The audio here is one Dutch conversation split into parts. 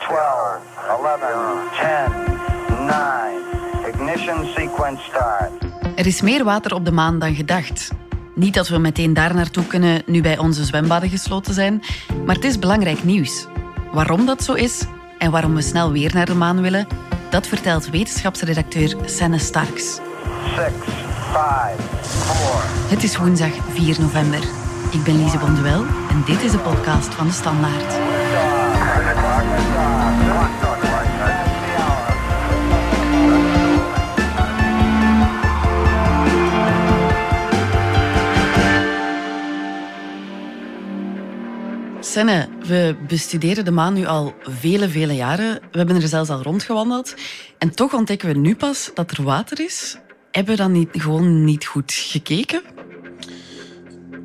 12, 11, 10, 9. Ignition sequence start. Er is meer water op de maan dan gedacht. Niet dat we meteen daar naartoe kunnen nu bij onze zwembaden gesloten zijn, maar het is belangrijk nieuws. Waarom dat zo is en waarom we snel weer naar de maan willen, dat vertelt wetenschapsredacteur Senne Starks. 6, 5, 4. Het is woensdag 4 november. Ik ben Lise Bonduel en dit is de podcast van de Standaard. Senne, we bestuderen de maan nu al vele, vele jaren. We hebben er zelfs al rondgewandeld. En toch ontdekken we nu pas dat er water is. Hebben we dan niet, gewoon niet goed gekeken?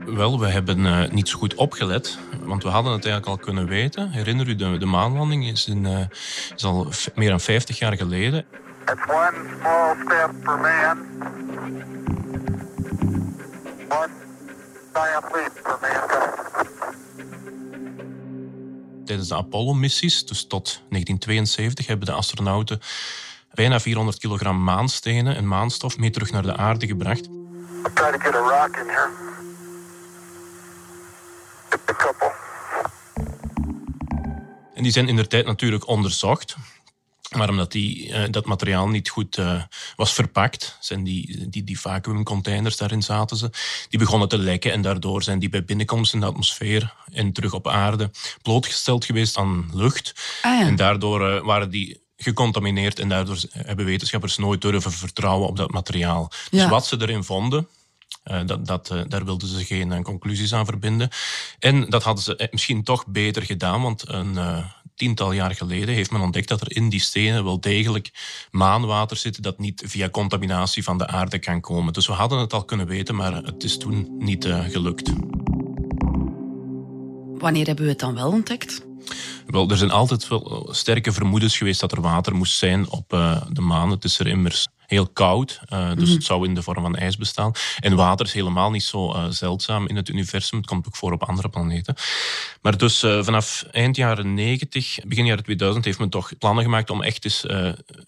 Wel, we hebben eh, niet zo goed opgelet, want we hadden het eigenlijk al kunnen weten. Herinner u, de, de maanlanding is, in, eh, is al meer dan 50 jaar geleden. It's one small step for man, one giant leap for mankind. Tijdens de Apollo-missies, dus tot 1972, hebben de astronauten bijna 400 kilogram maanstenen en maanstof mee terug naar de aarde gebracht. I'll try to get a rock in here. Get a couple. Die zijn in de tijd natuurlijk onderzocht. Maar omdat die, eh, dat materiaal niet goed eh, was verpakt, zijn die, die, die vacuümcontainers, daarin zaten ze, die begonnen te lekken. En daardoor zijn die bij binnenkomst in de atmosfeer en terug op aarde blootgesteld geweest aan lucht. Ah ja. En daardoor eh, waren die gecontamineerd en daardoor hebben wetenschappers nooit durven vertrouwen op dat materiaal. Dus wat ze erin vonden, dat, dat, eh, daar wilden ze geen eh, conclusies aan verbinden. En dat hadden ze eh, misschien toch beter gedaan, want een eh, tiental jaar geleden heeft men ontdekt dat er in die stenen wel degelijk maanwater zit dat niet via contaminatie van de aarde kan komen. Dus we hadden het al kunnen weten, maar het is toen niet eh, gelukt. Wanneer hebben we het dan wel ontdekt? Wel, er zijn altijd wel sterke vermoedens geweest dat er water moest zijn op eh, de maan. Het is er immers heel koud, eh, dus het zou in de vorm van ijs bestaan. En water is helemaal niet zo eh, zeldzaam in het universum. Het komt ook voor op andere planeten. Maar dus eh, vanaf eind jaren 90, begin jaren 2000, heeft men toch plannen gemaakt om echt eens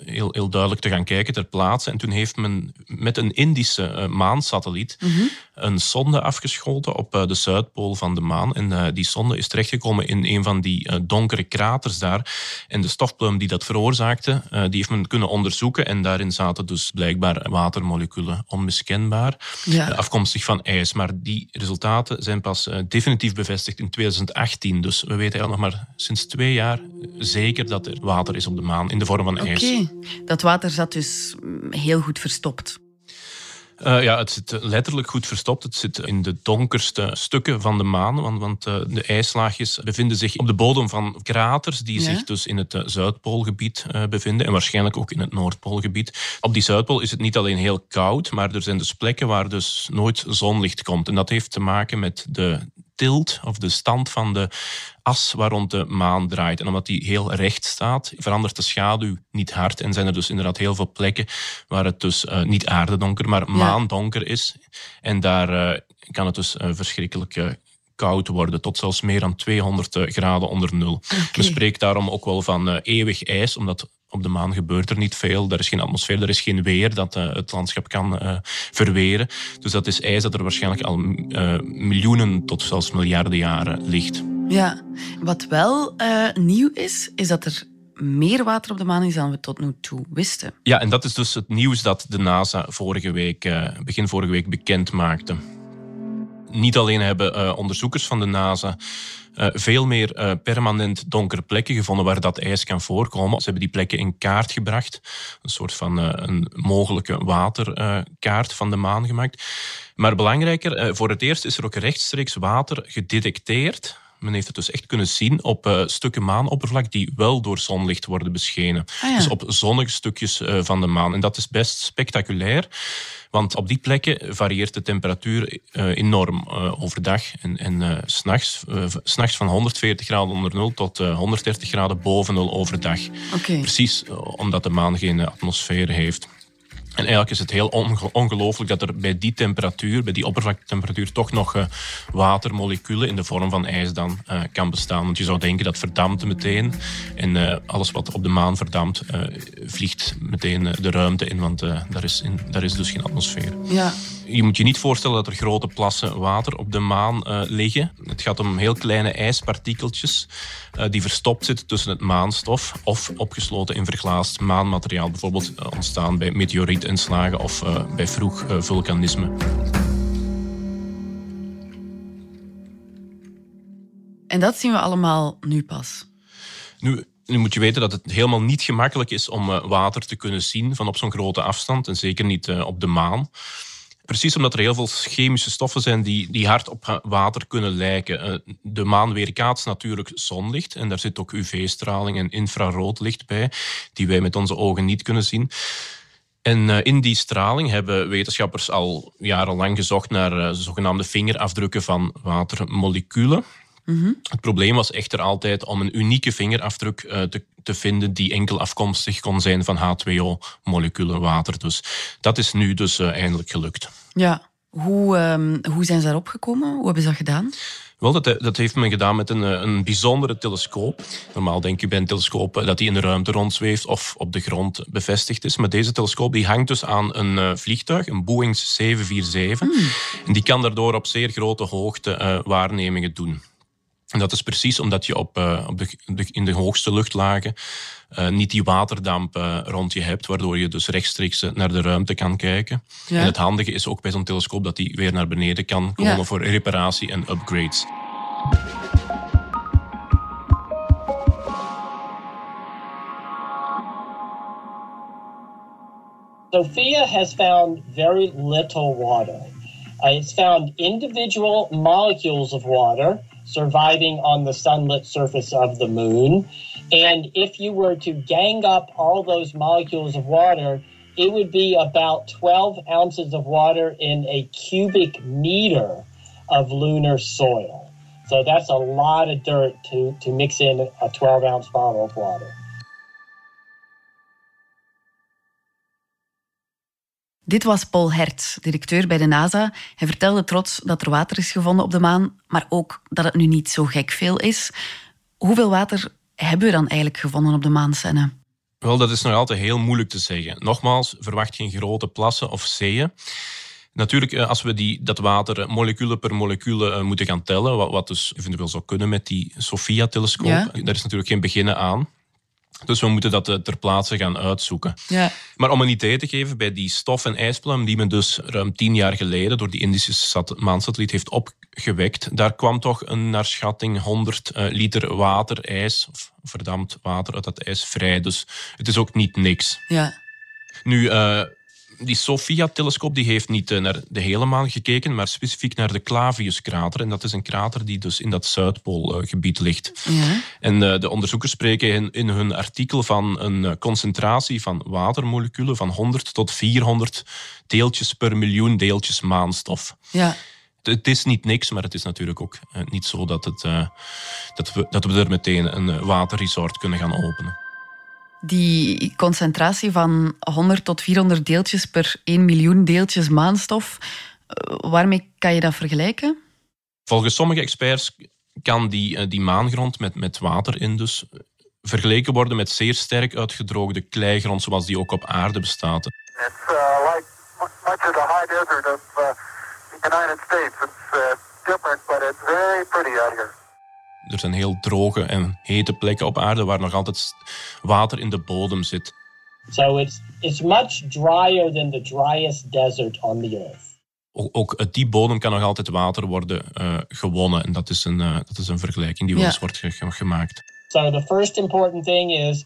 heel, heel duidelijk te gaan kijken ter plaatse. En toen heeft men met een Indische maansatelliet een sonde afgeschoten op de zuidpool van de maan. En die sonde is terechtgekomen in een van die donkere kraters daar. En de stofpluim die dat veroorzaakte, die heeft men kunnen onderzoeken. En daarin zaten dus blijkbaar watermoleculen onmiskenbaar, Ja. eh, afkomstig van ijs. Maar die resultaten zijn pas eh, definitief bevestigd in 2018. Dus we weten eigenlijk nog maar sinds twee jaar zeker dat er water is op de maan in de vorm van Oké, ijs. dat water zat dus mm, heel goed verstopt. Eh, ja, het zit letterlijk goed verstopt. Het zit in de donkerste stukken van de maan. Want, want eh, de ijslaagjes bevinden zich op de bodem van kraters die Ja. zich dus in het eh, Zuidpoolgebied eh, bevinden. En waarschijnlijk ook in het Noordpoolgebied. Op die Zuidpool is het niet alleen heel koud, maar er zijn dus plekken waar dus nooit zonlicht komt. En dat heeft te maken met de tilt of de stand van de as waar rond de maan draait. En omdat die heel recht staat, verandert de schaduw niet hard. En zijn er dus inderdaad heel veel plekken waar het dus eh, niet aardedonker, maar maandonker is. En daar eh, kan het dus eh, verschrikkelijk koud worden, tot zelfs meer dan 200 graden onder nul. Men spreekt daarom ook wel van eeuwig ijs, omdat op de maan gebeurt er niet veel. Er is geen atmosfeer, er is geen weer dat eh, het landschap kan eh, verweren. Dus dat is ijs dat er waarschijnlijk al eh, miljoenen tot zelfs miljarden jaren ligt. Ja, wat wel nieuw is, is dat er meer water op de maan is dan we tot nu toe wisten. Ja, en dat is dus het nieuws dat de NASA vorige week, begin vorige week bekend maakte. Niet alleen hebben eh, onderzoekers van de NASA eh, veel meer eh, permanent donkere plekken gevonden waar dat ijs kan voorkomen. Ze hebben die plekken in kaart gebracht. Een soort van een mogelijke waterkaart van de maan gemaakt. Maar belangrijker, voor het eerst is er ook rechtstreeks water gedetecteerd. Men heeft het dus echt kunnen zien op eh, stukken maanoppervlak die wel door zonlicht worden beschenen. Ah ja. Dus op zonnige stukjes eh, van de maan. En dat is best spectaculair. Want op die plekken varieert de temperatuur eh, enorm overdag en, en s'nachts. s'nachts van 140 graden onder nul tot eh, 130 graden boven nul overdag. Precies omdat de maan geen atmosfeer heeft. En eigenlijk is het heel ongelooflijk dat er bij die temperatuur, bij die oppervlaktetemperatuur, toch nog uh, watermoleculen in de vorm van ijs dan uh, kan bestaan. Want je zou denken dat verdampt meteen. En uh, alles wat op de maan verdampt, vliegt meteen de ruimte in, want daar, is daar is dus geen atmosfeer. Ja. Je moet je niet voorstellen dat er grote plassen water op de maan liggen. Het gaat om heel kleine ijspartikeltjes die verstopt zitten tussen het maanstof of opgesloten in verglaasd maanmateriaal, bijvoorbeeld ontstaan bij meteorieten inslagen of bij vroeg vulkanisme. En dat zien we allemaal nu pas. Nu, nu moet je weten dat het helemaal niet gemakkelijk is om water te kunnen zien van op zo'n grote afstand. En zeker niet op de maan. Precies omdat er heel veel chemische stoffen zijn die, die hard op water kunnen lijken. De maan weerkaatst natuurlijk zonlicht en daar zit ook UV-straling en infraroodlicht bij, die wij met onze ogen niet kunnen zien. En uh, in die straling hebben wetenschappers al jarenlang gezocht naar uh, zogenaamde vingerafdrukken van watermoleculen. Mm -hmm. Het probleem was echter altijd om een unieke vingerafdruk uh, te, te, vinden die enkel afkomstig kon zijn van H2O-moleculen water. Dus dat is nu dus eindelijk gelukt. Ja, hoe, um, hoe zijn ze daarop gekomen? Hoe hebben ze dat gedaan? Wel, dat, dat heeft men gedaan met een, eh, een bijzondere telescoop. Normaal denk je bij een telescoop eh, dat die in de ruimte rondzweeft of op de grond bevestigd is. Maar deze telescoop die hangt dus aan een uh, vliegtuig, een Boeing 747. Hmm. En die kan daardoor op zeer grote hoogte uh, waarnemingen doen. En dat is precies omdat je op, uh, op de, in de hoogste luchtlagen uh, niet die waterdamp uh, rond je hebt, waardoor je dus rechtstreeks naar de ruimte kan kijken. Ja. En het handige is ook bij zo'n telescoop dat die weer naar beneden kan komen ja. voor reparatie en upgrades. Sophia has found very little water. Uh, it's found individual molecules of water surviving on the sunlit surface of the moon. And if you were to gang up all those molecules of water, it would be about 12 ounces of water in a cubic meter of lunar soil. So that's a lot of dirt to, to mix in a 12 ounce bottle of water. Dit was Paul Hertz, directeur bij de NASA. Hij vertelde trots dat er water is gevonden op de maan, maar ook dat het nu niet zo gek veel is. Hoeveel water hebben we dan eigenlijk gevonden op de maan, Senne? Wel, dat is nog altijd heel moeilijk te zeggen. Nogmaals, verwacht geen grote plassen of zeeën. Natuurlijk, eh, als we die, dat water moleculen per moleculen eh, moeten gaan tellen, wat, wat dus eventueel zou kunnen met die SOFIA-telescoop, ja. daar is natuurlijk geen beginnen aan. Dus we moeten dat ter plaatse gaan uitzoeken. Ja. Maar om een idee te geven, bij die stof- en ijspluim die men dus ruim tien jaar geleden door die Indische maansatelliet heeft opgewekt, daar kwam toch een naar schatting 100 liter water, ijs, of verdampt water uit dat ijs vrij. Dus het is ook niet niks. Ja. Nu, uh, die SOFIA-telescoop die heeft niet eh, naar de hele maan gekeken, maar specifiek naar de Clavius-krater. En dat is een krater die dus in dat Zuidpoolgebied ligt. Ja. En uh, de onderzoekers spreken in, in, hun artikel van een uh, concentratie van watermoleculen van 100 tot 400 deeltjes per miljoen deeltjes maanstof. Ja. Het is niet niks, maar het is natuurlijk ook niet zo dat, het, dat, we, dat we er meteen een waterresort kunnen gaan openen die concentratie van 100 tot 400 deeltjes per 1 miljoen deeltjes maanstof, eh, waarmee kan je dat vergelijken? Volgens sommige experts kan die, eh, die maangrond met, met water in dus vergeleken worden met zeer sterk uitgedroogde kleigrond zoals die ook op aarde bestaat. It's uh, like much of the high desert of uh, the United States. It's uh, different, but it's very pretty out here. Er zijn heel droge en hete plekken op aarde waar nog altijd water in de bodem zit. So it's, it's much drier than the driest desert on the earth. Ook uit die bodem kan nog altijd water worden uh, gewonnen. En dat is een, uh, dat is een vergelijking die wel eens wordt ge gemaakt. So the first important thing is,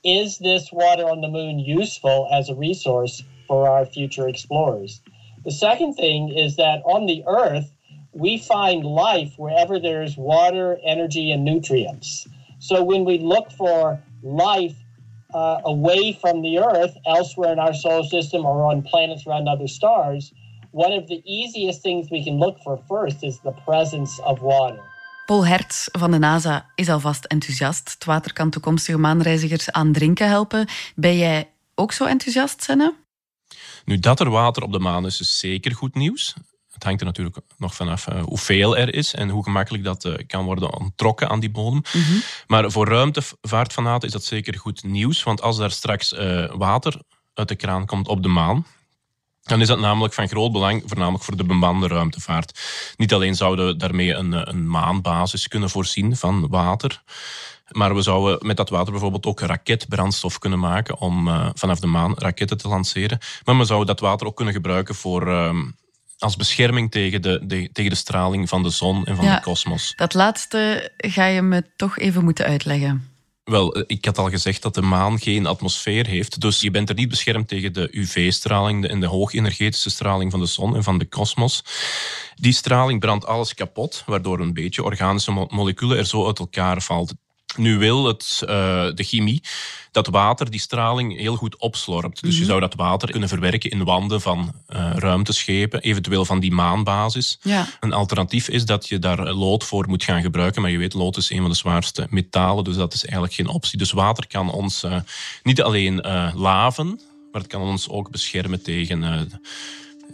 is this water on the moon useful as a resource for our future explorers? The second thing is that on the Earth, we find life wherever there's water, energy, and nutrients. So when we look for life uh, away from the Earth, elsewhere in our solar system or on planets around other stars, one of the easiest things we can look for first is the presence of water. Paul Hertz van de NASA is alvast enthousiast. Het water kan toekomstige maanreizigers aan drinken helpen. Ben jij ook zo enthousiast, Senne? Nu, dat er water op de maan is, is zeker goed nieuws. Het hangt er natuurlijk nog vanaf uh, hoeveel er is en hoe gemakkelijk dat uh, kan worden onttrokken aan die bodem. Mm -hmm. Maar voor ruimtevaartfanaten is dat zeker goed nieuws, want als daar straks uh, water uit de kraan komt op de maan, dan is dat namelijk van groot belang, voornamelijk voor de bemande ruimtevaart. Niet alleen zouden we daarmee een, een maanbasis kunnen voorzien van water, maar we zouden met dat water bijvoorbeeld ook raketbrandstof kunnen maken om uh, vanaf de maan raketten te lanceren. Maar we zouden dat water ook kunnen gebruiken voor, uh, als bescherming tegen de, de, tegen de straling van de zon en van ja, de kosmos. Dat laatste ga je me toch even moeten uitleggen. Wel, ik had al gezegd dat de maan geen atmosfeer heeft. Dus je bent er niet beschermd tegen de UV-straling en de hoogenergetische straling van de zon en van de kosmos. Die straling brandt alles kapot, waardoor een beetje organische moleculen er zo uit elkaar valt. Nu wil het, uh, de chemie dat water die straling heel goed opslorpt. Dus mm -hmm. je zou dat water kunnen verwerken in wanden van uh, ruimteschepen, eventueel van die maanbasis. Ja. Een alternatief is dat je daar lood voor moet gaan gebruiken, maar je weet, lood is een van de zwaarste metalen, dus dat is eigenlijk geen optie. Dus water kan ons uh, niet alleen laven, maar het kan ons ook beschermen tegen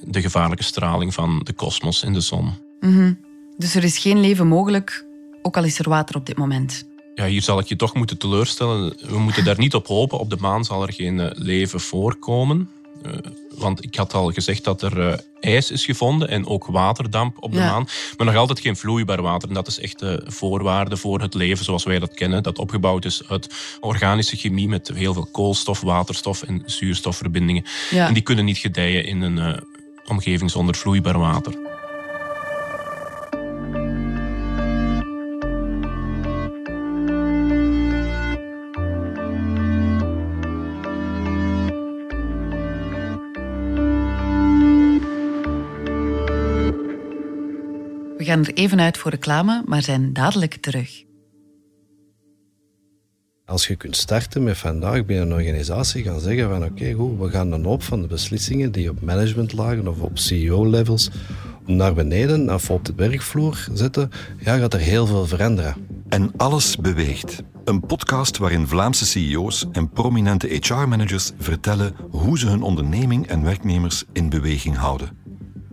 de gevaarlijke straling van de kosmos en de zon. Mm -hmm. Dus er is geen leven mogelijk, ook al is er water op dit moment ja, hier zal ik je toch moeten teleurstellen. We moeten daar niet op hopen. Op de maan zal er geen uh, leven voorkomen. Uh, want ik had al gezegd dat er uh, ijs is gevonden en ook waterdamp op de Ja. maan. Maar nog altijd geen vloeibaar water. En dat is echt de voorwaarde voor het leven zoals wij dat kennen. Dat opgebouwd is uit organische chemie met heel veel koolstof, waterstof en zuurstofverbindingen. Ja. En die kunnen niet gedijen in een uh, omgeving zonder vloeibaar water. Gaan er even uit voor reclame, maar zijn dadelijk terug. Als je kunt starten met vandaag binnen een organisatie gaan zeggen van oké, okay, goed, we gaan een hoop van de beslissingen die op managementlagen of op CEO-levels naar beneden of op de werkvloer zetten, ja, gaat er heel veel veranderen. En alles beweegt. Een podcast waarin Vlaamse CEO's en prominente HR-managers vertellen hoe ze hun onderneming en werknemers in beweging houden.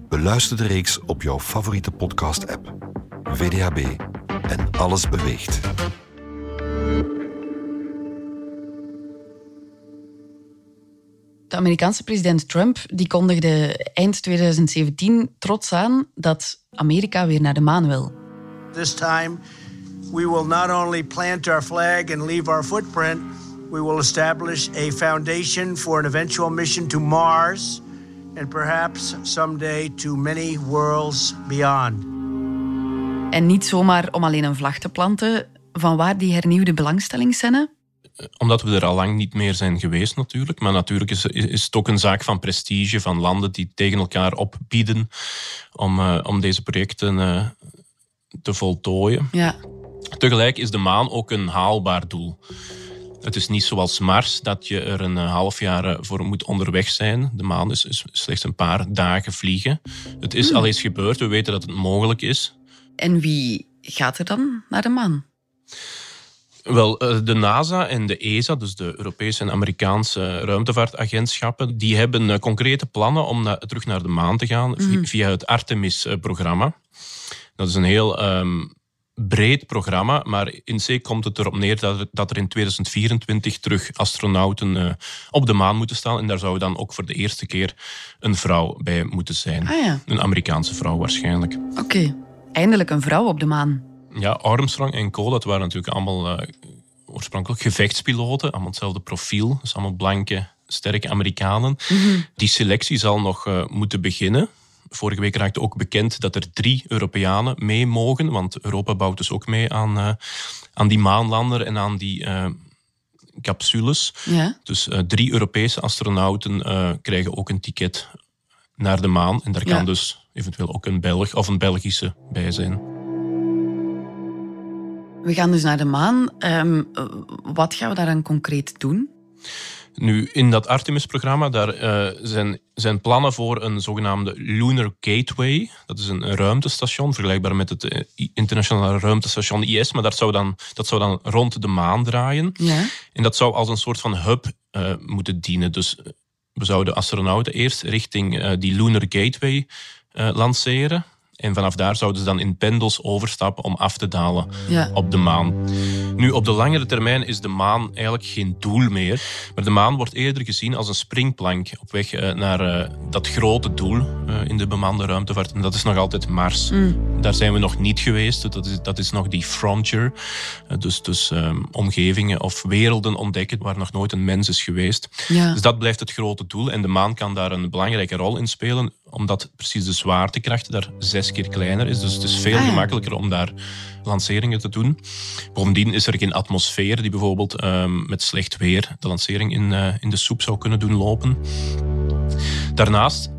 Beluister de reeks op jouw favoriete podcast-app. VDHB en alles beweegt. De Amerikaanse president Trump die kondigde eind 2017 trots aan dat Amerika weer naar de maan wil. This time, we will not only plant our flag and leave our footprint, we will establish a foundation for an eventual mission to Mars and perhaps someday to many worlds beyond. En niet zomaar om alleen een vlag te planten. Van waar die hernieuwde belangstelling, Senne? Omdat we er al lang niet meer zijn geweest natuurlijk. Maar natuurlijk is, is het ook een zaak van prestige van landen die tegen elkaar opbieden om, uh, om deze projecten uh, te voltooien. Ja. Tegelijk is de maan ook een haalbaar doel. Het is niet zoals Mars dat je er een half jaar voor moet onderweg zijn. De maan is, is slechts een paar dagen vliegen. Het is al eens gebeurd, we weten dat het mogelijk is. En wie gaat er dan naar de maan? Wel, de NASA en de ESA, dus de Europese en Amerikaanse ruimtevaartagentschappen, die hebben concrete plannen om na, terug naar de maan te gaan mm. via het Artemis-programma. Dat is een heel um, breed programma, maar in C komt het erop neer dat er, dat er in 2024 terug astronauten uh, op de maan moeten staan. En daar zou dan ook voor de eerste keer een vrouw bij moeten zijn. Ah, ja. Een Amerikaanse vrouw waarschijnlijk. Oké, okay. eindelijk een vrouw op de maan. Ja, Armstrong en Co, dat waren natuurlijk allemaal uh, oorspronkelijk gevechtspiloten. Allemaal hetzelfde profiel. Dus allemaal blanke, sterke Amerikanen. Mm -hmm. Die selectie zal nog uh, moeten beginnen. Vorige week raakte ook bekend dat er drie Europeanen mee mogen. Want Europa bouwt dus ook mee aan, uh, aan die maanlander en aan die capsules. Ja. Dus drie Europese astronauten krijgen ook een ticket naar de maan. En daar kan Ja. dus eventueel ook een Belg of een Belgische bij zijn. We gaan dus naar de maan. Um, wat gaan we daaraan concreet doen? Nu, in dat Artemis-programma daar uh, zijn, zijn plannen voor een zogenaamde Lunar Gateway. Dat is een, ruimtestation, vergelijkbaar met het uh, internationale ruimtestation IS, maar dat zou, dan, dat zou dan rond de maan draaien. Ja. En dat zou als een soort van hub uh, moeten dienen. Dus we zouden astronauten eerst richting die Lunar Gateway lanceren. En vanaf daar zouden ze dan in pendels overstappen om af te dalen op de maan. Nu, op de langere termijn is de maan eigenlijk geen doel meer. Maar de maan wordt eerder gezien als een springplank op weg eh, naar eh, dat grote doel eh, in de bemande ruimtevaart. En dat is nog altijd Mars. Mm. Daar zijn we nog niet geweest. Dat is, dat is nog die frontier. dus dus um, omgevingen of werelden ontdekken waar nog nooit een mens is geweest. Dus dat blijft het grote doel. En de maan kan daar een belangrijke rol in spelen omdat precies de zwaartekracht daar zes keer kleiner is. Dus het is veel ah, gemakkelijker om daar lanceringen te doen. Bovendien is er geen atmosfeer die bijvoorbeeld ehm, met slecht weer de lancering in, uh, in de soep zou kunnen doen lopen. Daarnaast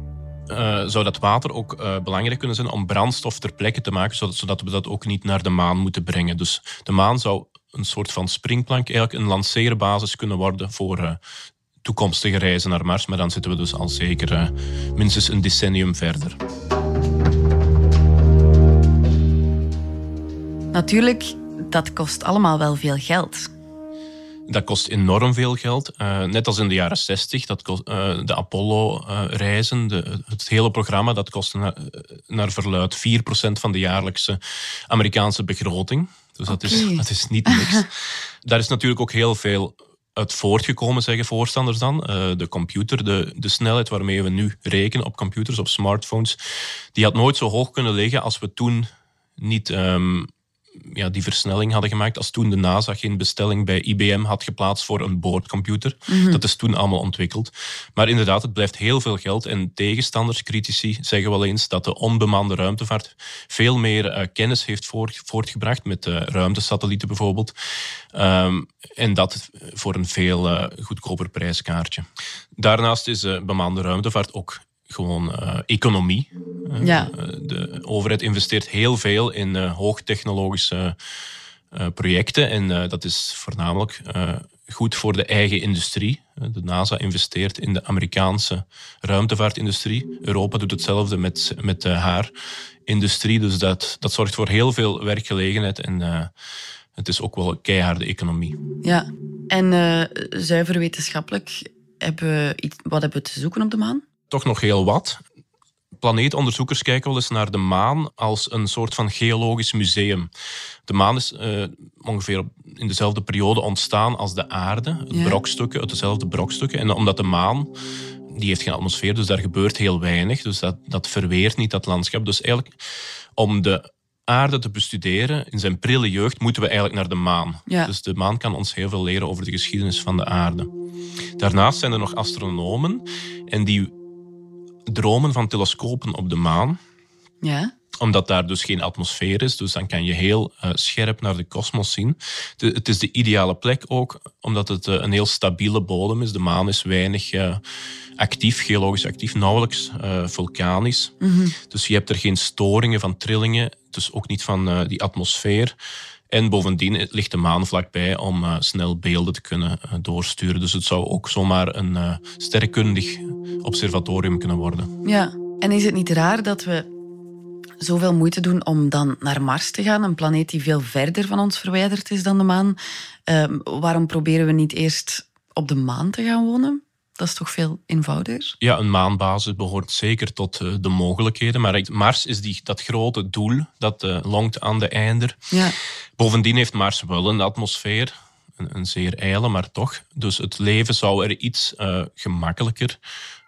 uh, zou dat water ook uh, belangrijk kunnen zijn om brandstof ter plekke te maken, zodat, zodat, we dat ook niet naar de maan moeten brengen. Dus de maan zou een soort van springplank, eigenlijk een lanceerbasis kunnen worden voor toekomstige reizen naar Mars. Maar dan zitten we dus al zeker uh, minstens een decennium verder. Natuurlijk, dat kost allemaal wel veel geld. Dat kost enorm veel geld. Uh, net als in de jaren 60, dat kost, uh, de Apollo-reizen, het hele programma, dat kostte naar, naar verluid 4% van de jaarlijkse Amerikaanse begroting. Dus dat, is, dat is niet niks. Daar is natuurlijk ook heel veel uit voortgekomen, zeggen voorstanders dan. Uh, de computer, de, de snelheid waarmee we nu rekenen op computers, op smartphones, die had nooit zo hoog kunnen liggen als we toen niet um, ja, die versnelling hadden gemaakt. Als toen de NASA geen bestelling bij IBM had geplaatst voor een boordcomputer. Mhm. Dat is toen allemaal ontwikkeld. Maar inderdaad, het blijft heel veel geld. En tegenstanders, critici, zeggen wel eens dat de onbemande ruimtevaart veel meer uh, kennis heeft voortgebracht. Met uh, ruimtesatellieten bijvoorbeeld. Um, en dat voor een veel uh, goedkoper prijskaartje. Daarnaast is bemande ruimtevaart ook gewoon uh, economie. Ja. Uh, de overheid investeert heel veel in uh, hoogtechnologische projecten en dat is voornamelijk goed voor de eigen industrie. De NASA investeert in de Amerikaanse ruimtevaartindustrie. Europa doet hetzelfde met, met haar industrie, dus dat, dat zorgt voor heel veel werkgelegenheid en het is ook wel een keiharde economie. Ja, en zuiver wetenschappelijk, hebben iets, wat hebben we te zoeken op de maan? Toch nog heel wat. Planeetonderzoekers kijken wel eens naar de maan als een soort van geologisch museum. De maan is uh, ongeveer in dezelfde periode ontstaan als de aarde. Het brokstukken, uit dezelfde brokstukken. En omdat de maan die heeft geen atmosfeer, dus daar gebeurt heel weinig. Dus dat, dat verweert niet, dat landschap. Dus eigenlijk om de aarde te bestuderen in zijn prille jeugd, moeten we eigenlijk naar de maan. Dus de maan kan ons heel veel leren over de geschiedenis van de aarde. Daarnaast zijn er nog astronomen en die dromen van telescopen op de maan. Ja. Omdat daar dus geen atmosfeer is. Dus dan kan je heel uh, scherp naar de kosmos zien. De, het is de ideale plek ook, omdat het uh, een heel stabiele bodem is. De maan is weinig uh, actief, geologisch actief, nauwelijks vulkanisch. Mm -hmm. Dus je hebt er geen storingen van trillingen. Dus ook niet van die atmosfeer. En bovendien ligt de maan vlakbij om uh, snel beelden te kunnen uh, doorsturen. Dus het zou ook zomaar een uh, sterrenkundig observatorium kunnen worden. Ja, en is het niet raar dat we zoveel moeite doen om dan naar Mars te gaan, een planeet die veel verder van ons verwijderd is dan de maan? Ehm, waarom proberen we niet eerst op de maan te gaan wonen? Dat is toch veel eenvoudiger? Ja, een maanbasis behoort zeker tot uh, de mogelijkheden. Maar Mars is die, dat grote doel dat uh, longt aan de einder. Ja. Bovendien heeft Mars wel een atmosfeer. Een, een, zeer ijle, maar toch. Dus het leven zou er iets uh, gemakkelijker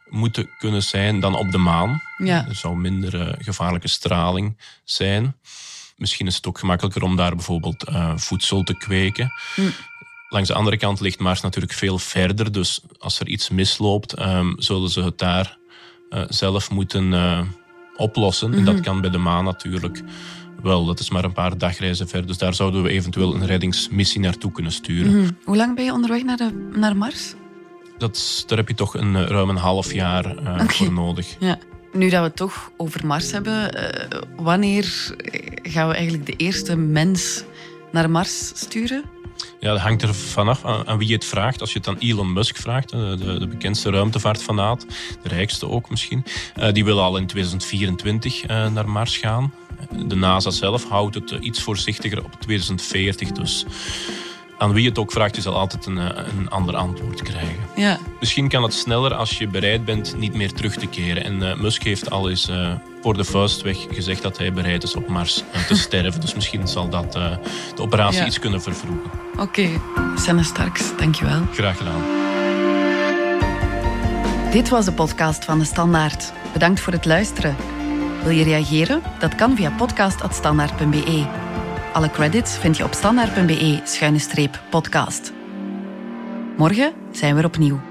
moeten kunnen zijn dan op de maan. Ja. Er zou minder gevaarlijke straling zijn. Misschien is het ook gemakkelijker om daar bijvoorbeeld voedsel te kweken. Hm. Langs de andere kant ligt Mars natuurlijk veel verder. Dus als er iets misloopt, um, zullen ze het daar uh, zelf moeten uh, oplossen. Mm -hmm. En dat mhm. kan bij de maan natuurlijk wel. Dat is maar een paar dagreizen ver. Dus daar zouden we eventueel een reddingsmissie naartoe kunnen sturen. Mm -hmm. Hoe lang ben je onderweg naar, de, naar Mars? Dat, daar heb je toch een, ruim een half jaar uh, okay. voor nodig. Ja. Nu dat we het toch over Mars hebben, wanneer gaan we eigenlijk de eerste mens naar Mars sturen? Ja, dat hangt er vanaf aan, wie je het vraagt. Als je het aan Elon Musk vraagt, de, de bekendste ruimtevaartfanaat, de rijkste ook misschien, uh, die wil al in 2024 uh, eh, naar Mars gaan. De NASA zelf houdt het iets voorzichtiger op 2040. Dus aan wie het ook vraagt, je zal altijd een, eh, een ander antwoord krijgen. Ja. Misschien kan het sneller als je bereid bent niet meer terug te keren. En uh, Musk heeft al eens uh, voor de vuistweg gezegd dat hij bereid is op Mars te sterven. Dus misschien zal dat de operatie ja. iets kunnen vervroegen. Oké, okay. Senne Starks, dankjewel. Graag gedaan. Dit was de podcast van De Standaard. Bedankt voor het luisteren. Wil je reageren? Dat kan via podcast.standaard.be. Alle credits vind je op standaard.be-podcast. Morgen zijn we er opnieuw.